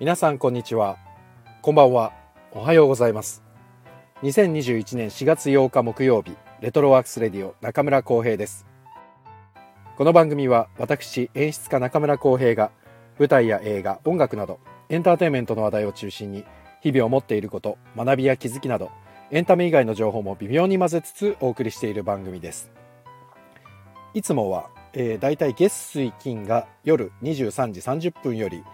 皆さんこんにちは。こんばんは。おはようございます。2021年4月8日木曜日レトロワークスレディオ中村光平です。この番組は私演出家中村光平が舞台や映画音楽などエンターテインメントの話題を中心に日々思っていること学びや気づきなどエンタメ以外の情報も微妙に混ぜつつお送りしている番組です。いつもは、えー、だいたい月水金が夜23時30分より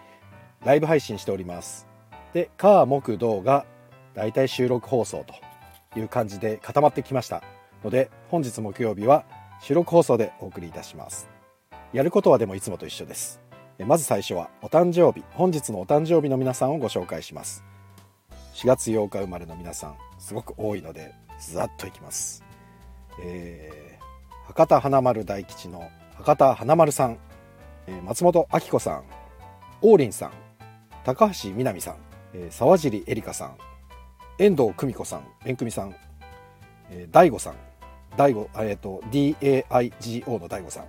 ライブ配信しております。で火木土がだいたい収録放送という感じで固まってきました。ので本日木曜日は収録放送でお送りいたします。やることはでもいつもと一緒です。まず最初はお誕生日本日のお誕生日の皆さんをご紹介します。4月8日生まれの皆さんすごく多いのでざっといきます、えー、博多華丸大吉の博多華丸さん、え、松本明子さん王林さん高橋みなみさん、えー、沢尻エリカさん遠藤久美子さん遠久美さん、えー、大悟さん大悟えっ、ー、と DAIGO の大悟さん。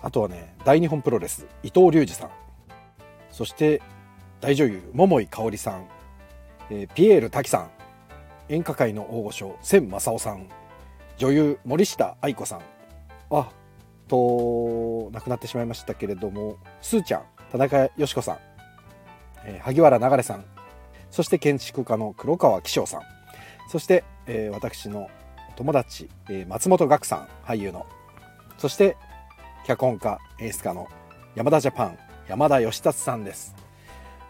あとはね大日本プロレス伊藤隆二さん。そして大女優桃井かおりさん、えー、ピエール滝さん演歌界の大御所千正夫さん女優森下愛子さん。あと亡くなってしまいましたけれどもすーちゃん田中よし子さん、萩原流さん。そして建築家の黒川紀章さん。そして、えー、私の友達、えー、松本岳さん俳優の。そして脚本家演出家の山田ジャパン山田義達さんです、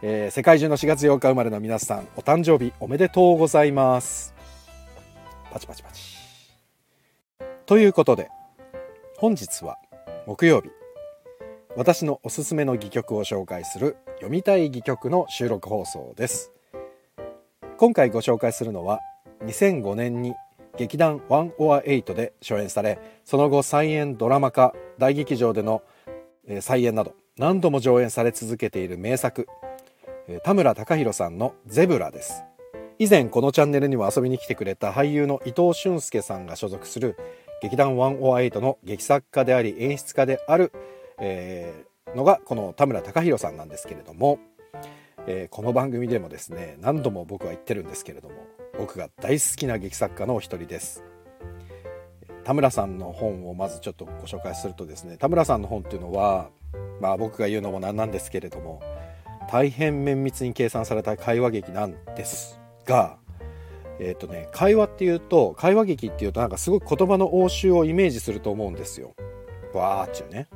えー、世界中の4月8日生まれの皆さんお誕生日おめでとうございます。パチパチパチ。ということで本日は木曜日。私のおすすめの戯曲を紹介する読みたい戯曲の収録放送です。今回ご紹介するのは2005年に劇団「ワンオアエイトで初演されその後再演ドラマ化大劇場での再演など何度も上演され続けている名作田村隆弘さんの「ゼブラ」です。以前このチャンネルにも遊びに来てくれた俳優の伊藤俊介さんが所属する劇団ワンオアエイトの劇作家であり演出家である、えー、のがこの田村隆弘さんなんですけれども、えー、この番組でもですね何度も僕は言ってるんですけれども僕が大好きな劇作家のお一人です。田村さんの本をまずちょっとご紹介するとですね田村さんの本っていうのはまあ僕が言うのもなんなんですけれども大変綿密に計算された会話劇なんですがえっ、ー、とね会話っていうと会話劇っていうとなんかすごく言葉の応酬をイメージすると思うんですよ。わーっちゅうね。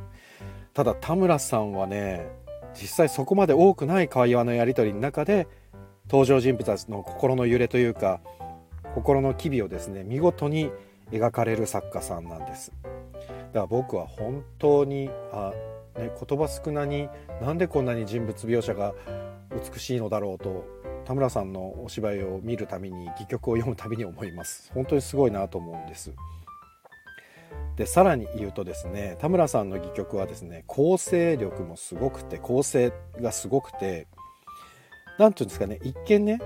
ただ田村さんはね実際そこまで多くない会話のやり取りの中で登場人物たちの心の揺れというか心の機微をですね見事に描かれる作家さんなんです。だから僕は本当にあ、ね、言葉少なになんでこんなに人物描写が美しいのだろうと田村さんのお芝居を見るたびに戯曲を読むたびに思います。本当にすごいなと思うんです。でさらに言うとですね田村さんの戯曲はですね構成力もすごくて構成がすごくて何て言うんですかね一見ね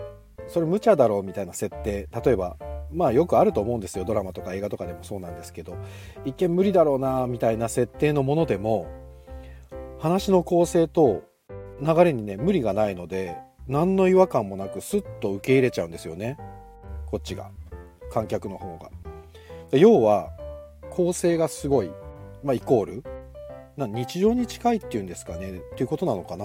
それ無茶だろうみたいな設定例えばまあよくあると思うんですよドラマとか映画とかでもそうなんですけど一見無理だろうなみたいな設定のものでも話の構成と流れにね無理がないので何の違和感もなくスッと受け入れちゃうんですよねこっちが観客の方が。要は構成がすごい、まあ、イコールな日常に近いっていうんですかねっていうことなのかな。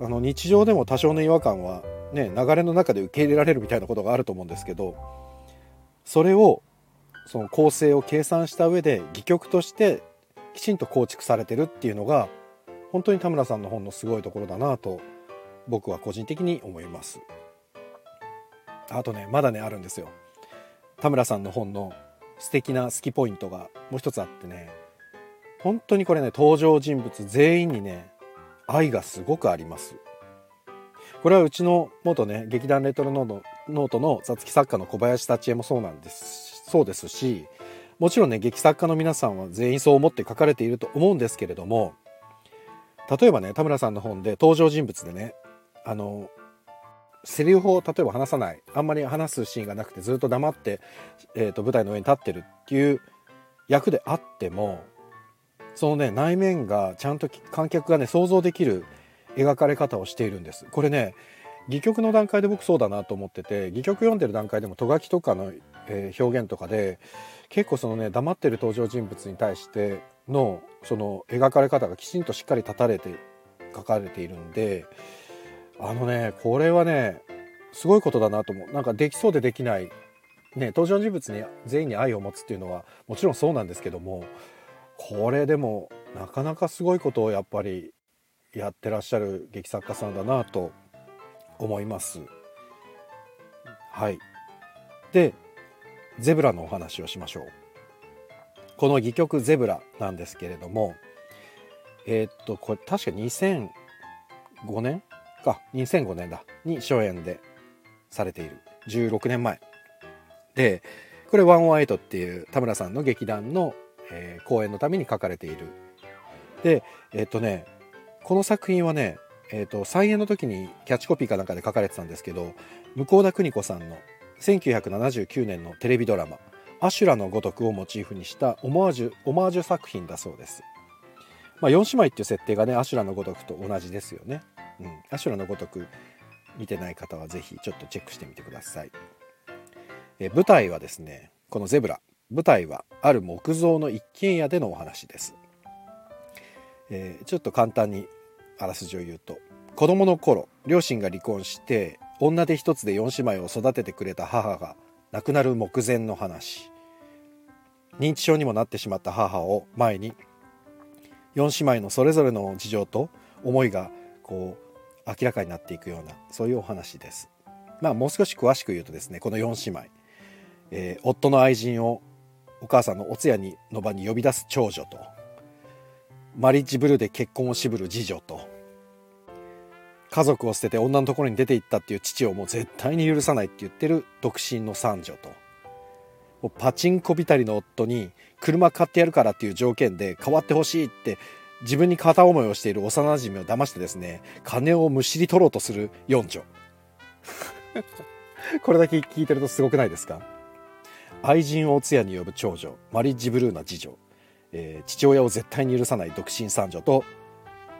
あの日常でも多少の違和感はね流れの中で受け入れられるみたいなことがあると思うんですけどそれをその構成を計算した上で戯曲としてきちんと構築されてるっていうのが本当に田村さんの本のすごいところだなと僕は個人的に思います。あとねまだねあるんですよ。田村さんの本の素敵な好きポイントがもう一つあってね。本当にこれね登場人物全員にね愛がすごくあります。これはうちの元ね劇団レトロノートノートの雑記作家の小林幸恵もそうなんです。そうですしもちろんね劇作家の皆さんは全員そう思って書かれていると思うんですけれども例えばね田村さんの本で登場人物でねあのセリフを例えば話さない。あんまり話すシーンがなくてずっと黙って、えーと舞台の上に立ってるっていう役であってもそのね内面がちゃんと観客がね想像できる描かれ方をしているんです。これね戯曲の段階で僕そうだなと思ってて戯曲読んでる段階でもト書きとかの、えー、表現とかで結構そのね黙ってる登場人物に対してのその描かれ方がきちんとしっかり立たれて書かれているんであのねこれはねすごいことだなと思うなんかできそうでできないね登場人物に全員に愛を持つっていうのはもちろんそうなんですけどもこれでもなかなかすごいことをやっぱりやってらっしゃる劇作家さんだなと思います。はいでゼブラのお話をしましょう。この戯曲「ゼブラ」なんですけれどもえー、っとこれ確か2005年か2005年だに初演でされている。16年前でこれ「ワンオアイト」っていう田村さんの劇団の、えー、公演のために書かれている。でえー、っとねこの作品はねえーと、再演の時にキャッチコピーかなんかで書かれてたんですけど向田邦子さんの1979年のテレビドラマ「アシュラのごとく」をモチーフにしたオマージュオマージュ作品だそうです。まあ、4姉妹っていう設定がねアシュラのごとくと同じですよね。うん、アシュラのごとく見てない方は是非ちょっとチェックしてみてください。え舞台はですねこのゼブラ舞台はある木造の一軒家でのお話です。えー、ちょっと簡単にあらすじを言うと子供の頃両親が離婚して女手一つで4姉妹を育ててくれた母が亡くなる目前の話認知症にもなってしまった母を前に4姉妹のそれぞれの事情と思いがこう明らかになっていくようなそういうお話です。まあもう少し詳しく言うとですねこの4姉妹、えー、夫の愛人をお母さんのお通夜にの場に呼び出す長女とマリッジブルーで結婚を渋る次女と家族を捨てて女のところに出て行ったっていう父をもう絶対に許さないって言ってる独身の三女とパチンコびたりの夫に車買ってやるからっていう条件で変わってほしいって自分に片思いをしている幼馴染を騙してですね金をむしり取ろうとする四女。これだけ聞いてるとすごくないですか？愛人をお通夜に呼ぶ長女マリッジブルーな次女、えー、父親を絶対に許さない独身三女と、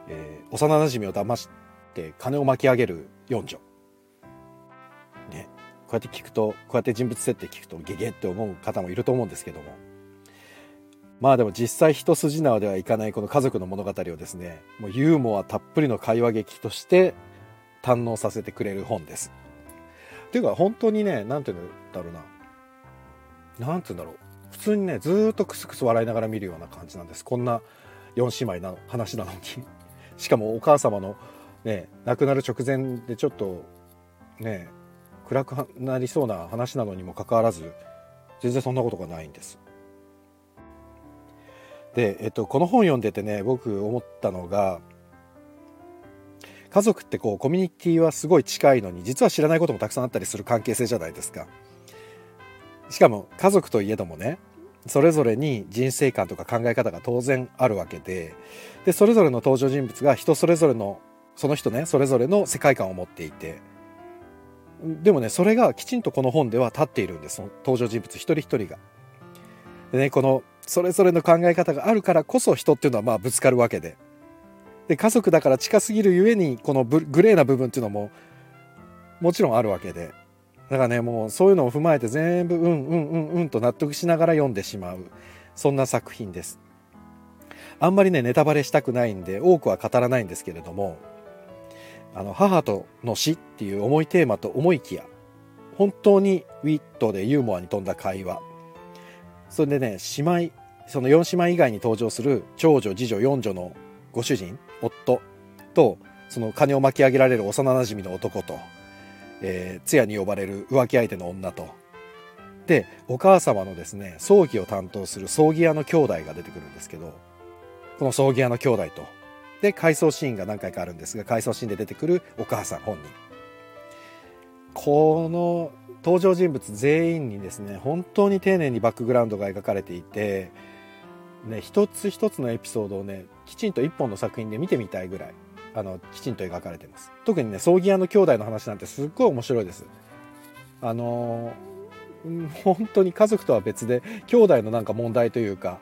えー、幼馴染を騙して金を巻き上げる四女。うやって聞くとこうやって人物設定聞くとゲゲって思う方もいると思うんですけども。まあでも実際一筋縄ではいかないこの家族の物語をですねもうユーモアたっぷりの会話劇として堪能させてくれる本です。っていうか本当にね何て言うんだろうな。何て言うんだろう。普通にねずっとクスクス笑いながら見るような感じなんです。こんな4姉妹な話なのに。しかもお母様のね亡くなる直前でちょっとね暗くなりそうな話なのにもかかわらず全然そんなことがないんです。で、えっと、この本読んでてね僕思ったのが家族ってこうコミュニティはすごい近いのに実は知らないこともたくさんあったりする関係性じゃないですか。しかも家族といえどもねそれぞれに人生観とか考え方が当然あるわけででそれぞれの登場人物が人それぞれのその人ねそれぞれの世界観を持っていてでもねそれがきちんとこの本では立っているんです。登場人物一人一人が。でねこのそれぞれの考え方があるからこそ人っていうのはまあぶつかるわけで。で家族だから近すぎるゆえにこのグレーな部分っていうのももちろんあるわけで。だからねもうそういうのを踏まえて全部うんうんうんうんと納得しながら読んでしまう。そんな作品です。あんまりねネタバレしたくないんで多くは語らないんですけれども。あの母との死っていう重いテーマと思いきや。本当にウィットでユーモアに富んだ会話。それでね姉妹その4姉妹以外に登場する長女次女四女のご主人夫とその金を巻き上げられる幼なじみの男と、えー、通夜に呼ばれる浮気相手の女と。でお母様のですね葬儀を担当する葬儀屋の兄弟が出てくるんですけどこの葬儀屋の兄弟とで回想シーンが何回かあるんですが回想シーンで出てくるお母さん本人。この登場人物全員にですね本当に丁寧にバックグラウンドが描かれていて、ね、一つ一つのエピソードをねきちんと一本の作品で見てみたいぐらいあのきちんと描かれてます。特にね葬儀屋の兄弟の話なんてすっごい面白いです。あの本当に家族とは別で兄弟のなんか問題というか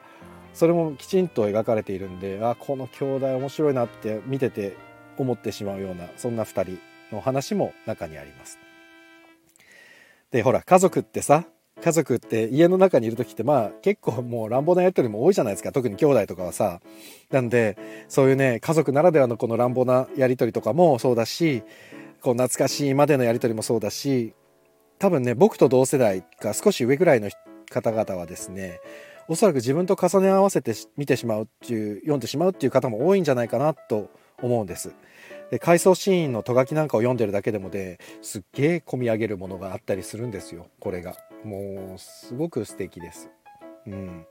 それもきちんと描かれているんであこの兄弟面白いなって見てて思ってしまうようなそんな2人の話も中にあります。でほら家族ってさ家族って家の中にいる時ってまあ結構もう乱暴なやり取りも多いじゃないですか。特に兄弟とかはさ。なんでそういうね家族ならではのこの乱暴なやり取りとかもそうだしこう懐かしいまでのやり取りもそうだし多分ね僕と同世代が少し上ぐらいの方々はですねおそらく自分と重ね合わせて見てしまうっていう読んでしまうっていう方も多いんじゃないかなと思うんです。で回想シーンのとがきなんかを読んでるだけでもですっげえ込み上げるものがあったりするんですよ。これが。もうすごく素敵です。うん。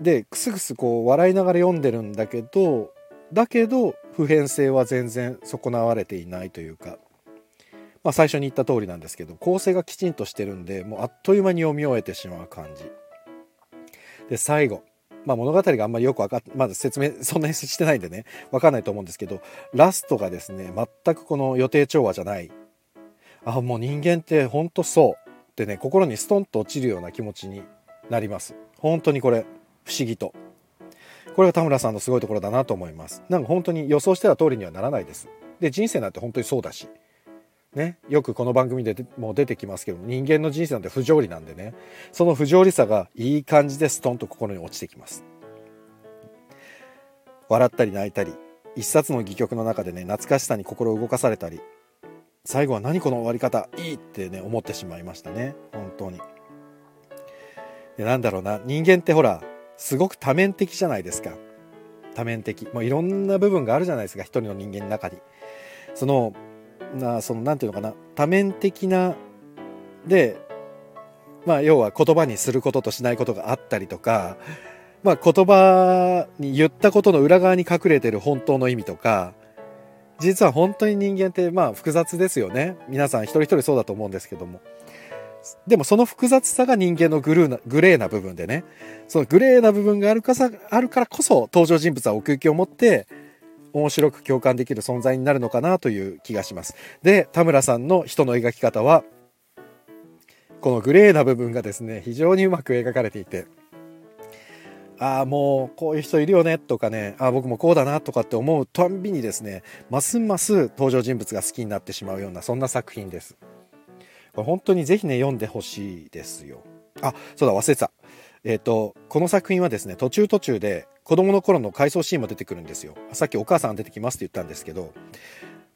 でクスクスこう笑いながら読んでるんだけどだけど普遍性は全然損なわれていないというか。まあ最初に言った通りなんですけど構成がきちんとしてるんでもうあっという間に読み終えてしまう感じ。で最後。まあ、物語があんまりよく分かっまだ説明 そんなにしてないんでね。分かんないと思うんですけどラストがですね全くこの予定調和じゃない。あもう人間ってほんとそうってね心にストンと落ちるような気持ちになります。本当にこれ不思議と。これが田村さんのすごいところだなと思います。なんか本当に予想してた通りにはならないです。で人生なんて本当にそうだし。ね、よくこの番組でも出てきますけど人間の人生なんて不条理なんでねその不条理さがいい感じでストンと心に落ちてきます。笑ったり泣いたり一冊の戯曲の中でね懐かしさに心を動かされたり最後は何この終わり方いいってね思ってしまいましたね本当に。でなんだろうな人間ってほらすごく多面的じゃないですか。多面的。もういろんな部分があるじゃないですか一人の人間の中に。そのなその何て言うのかな。多面的なでまあ要は言葉にすることとしないことがあったりとかまあ言葉に言ったことの裏側に隠れてる本当の意味とか実は本当に人間ってまあ複雑ですよね。皆さん一人一人そうだと思うんですけども。でもその複雑さが人間のグルーなグレーな部分でね。そのグレーな部分があるかさあるからこそ登場人物は奥行きを持って面白く共感できる存在になるのかなという気がします。で、田村さんの人の描き方は、このグレーな部分がですね、非常にうまく描かれていて、ああ、もうこういう人いるよねとかね、ああ、僕もこうだなとかって思うたんびにですね、ますます登場人物が好きになってしまうような、そんな作品です。これ本当にぜひね、読んでほしいですよ。あ、そうだ、忘れてた。えっ、ー、と、この作品はですね、途中途中で子供の頃の回想シーンも出てくるんですよ。さっきお母さん出てきますって言ったんですけど。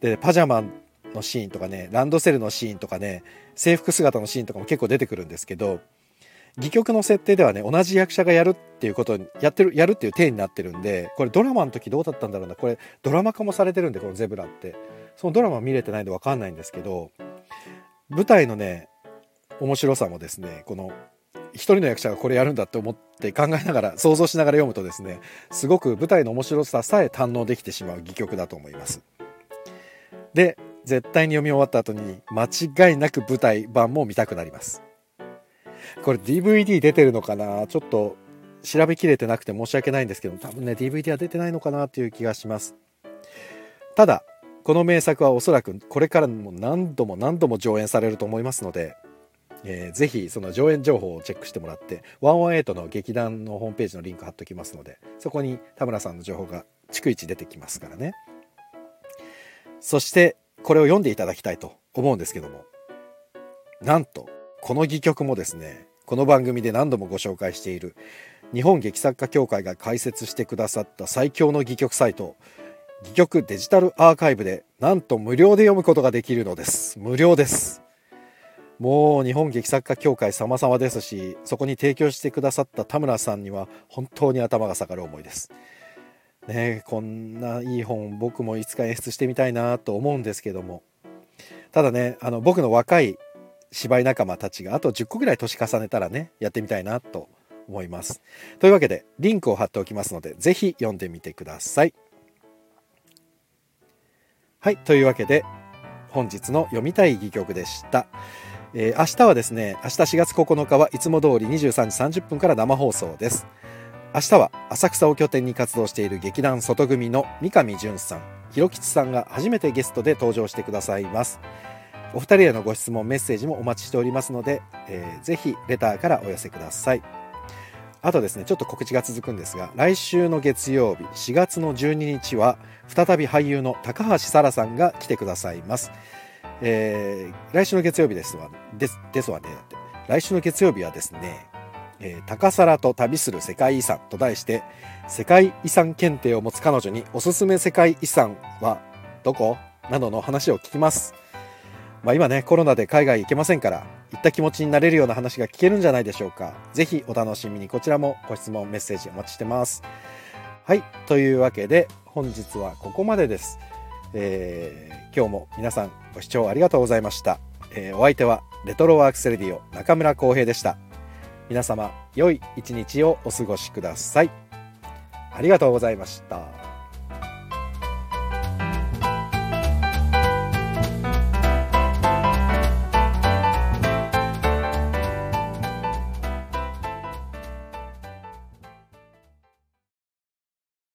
でパジャマのシーンとかねランドセルのシーンとかね制服姿のシーンとかも結構出てくるんですけど戯曲の設定ではね同じ役者がやるっていうことやってるやるっていう体になってるんでこれドラマの時どうだったんだろうな。これドラマ化もされてるんでこのゼブラって。そのドラマ見れてないんで分かんないんですけど舞台のね面白さもですねこの一人の役者がこれやるんだって思って考えながら想像しながら読むとですねすごく舞台の面白ささえ堪能できてしまう戯曲だと思います。で絶対に読み終わった後に間違いなく舞台版も見たくなります。これ DVD 出てるのかな？ちょっと調べきれてなくて申し訳ないんですけど多分ね DVD は出てないのかなという気がします。ただこの名作はおそらくこれからも何度も何度も上演されると思いますのでえー、ぜひその上演情報をチェックしてもらって118の劇団のホームページのリンク貼っときますのでそこに田村さんの情報が逐一出てきますからね。そしてこれを読んでいただきたいと思うんですけどもなんとこの戯曲もですねこの番組で何度もご紹介している日本劇作家協会が開設してくださった最強の戯曲サイト戯曲デジタルアーカイブでなんと無料で読むことができるのです。無料です。もう日本劇作家協会様々ですしそこに提供してくださった田村さんには本当に頭が下がる思いです。ねこんないい本僕もいつか演出してみたいなと思うんですけどもただねあの僕の若い芝居仲間たちがあと10個ぐらい年重ねたらねやってみたいなと思います。というわけでリンクを貼っておきますので是非読んでみてください。はいというわけで本日の読みたい戯曲でした。えー、明日はですね明日4月9日はいつも通り23時30分から生放送です。明日は浅草を拠点に活動している劇団外組の三上淳さん広吉さんが初めてゲストで登場してくださいます。お二人へのご質問メッセージもお待ちしておりますので、えー、ぜひレターからお寄せください。あとですねちょっと告知が続くんですが来週の月曜日4月の12日は再び俳優の高橋沙羅さんが来てくださいます、えー、来週の月曜日ですわですですわね来週の月曜日はですね、えー、高皿と旅する世界遺産と題して世界遺産検定を持つ彼女におすすめ世界遺産はどこ？などの話を聞きますまあ今ねコロナで海外行けませんからいった気持ちになれるような話が聞けるんじゃないでしょうか。ぜひお楽しみにこちらもご質問、メッセージお待ちしてます。はい、というわけで本日はここまでです。えー、今日も皆さんご視聴ありがとうございました。えー、お相手はレトロワークスレディオ中村航平でした。皆様良い一日をお過ごしください。ありがとうございました。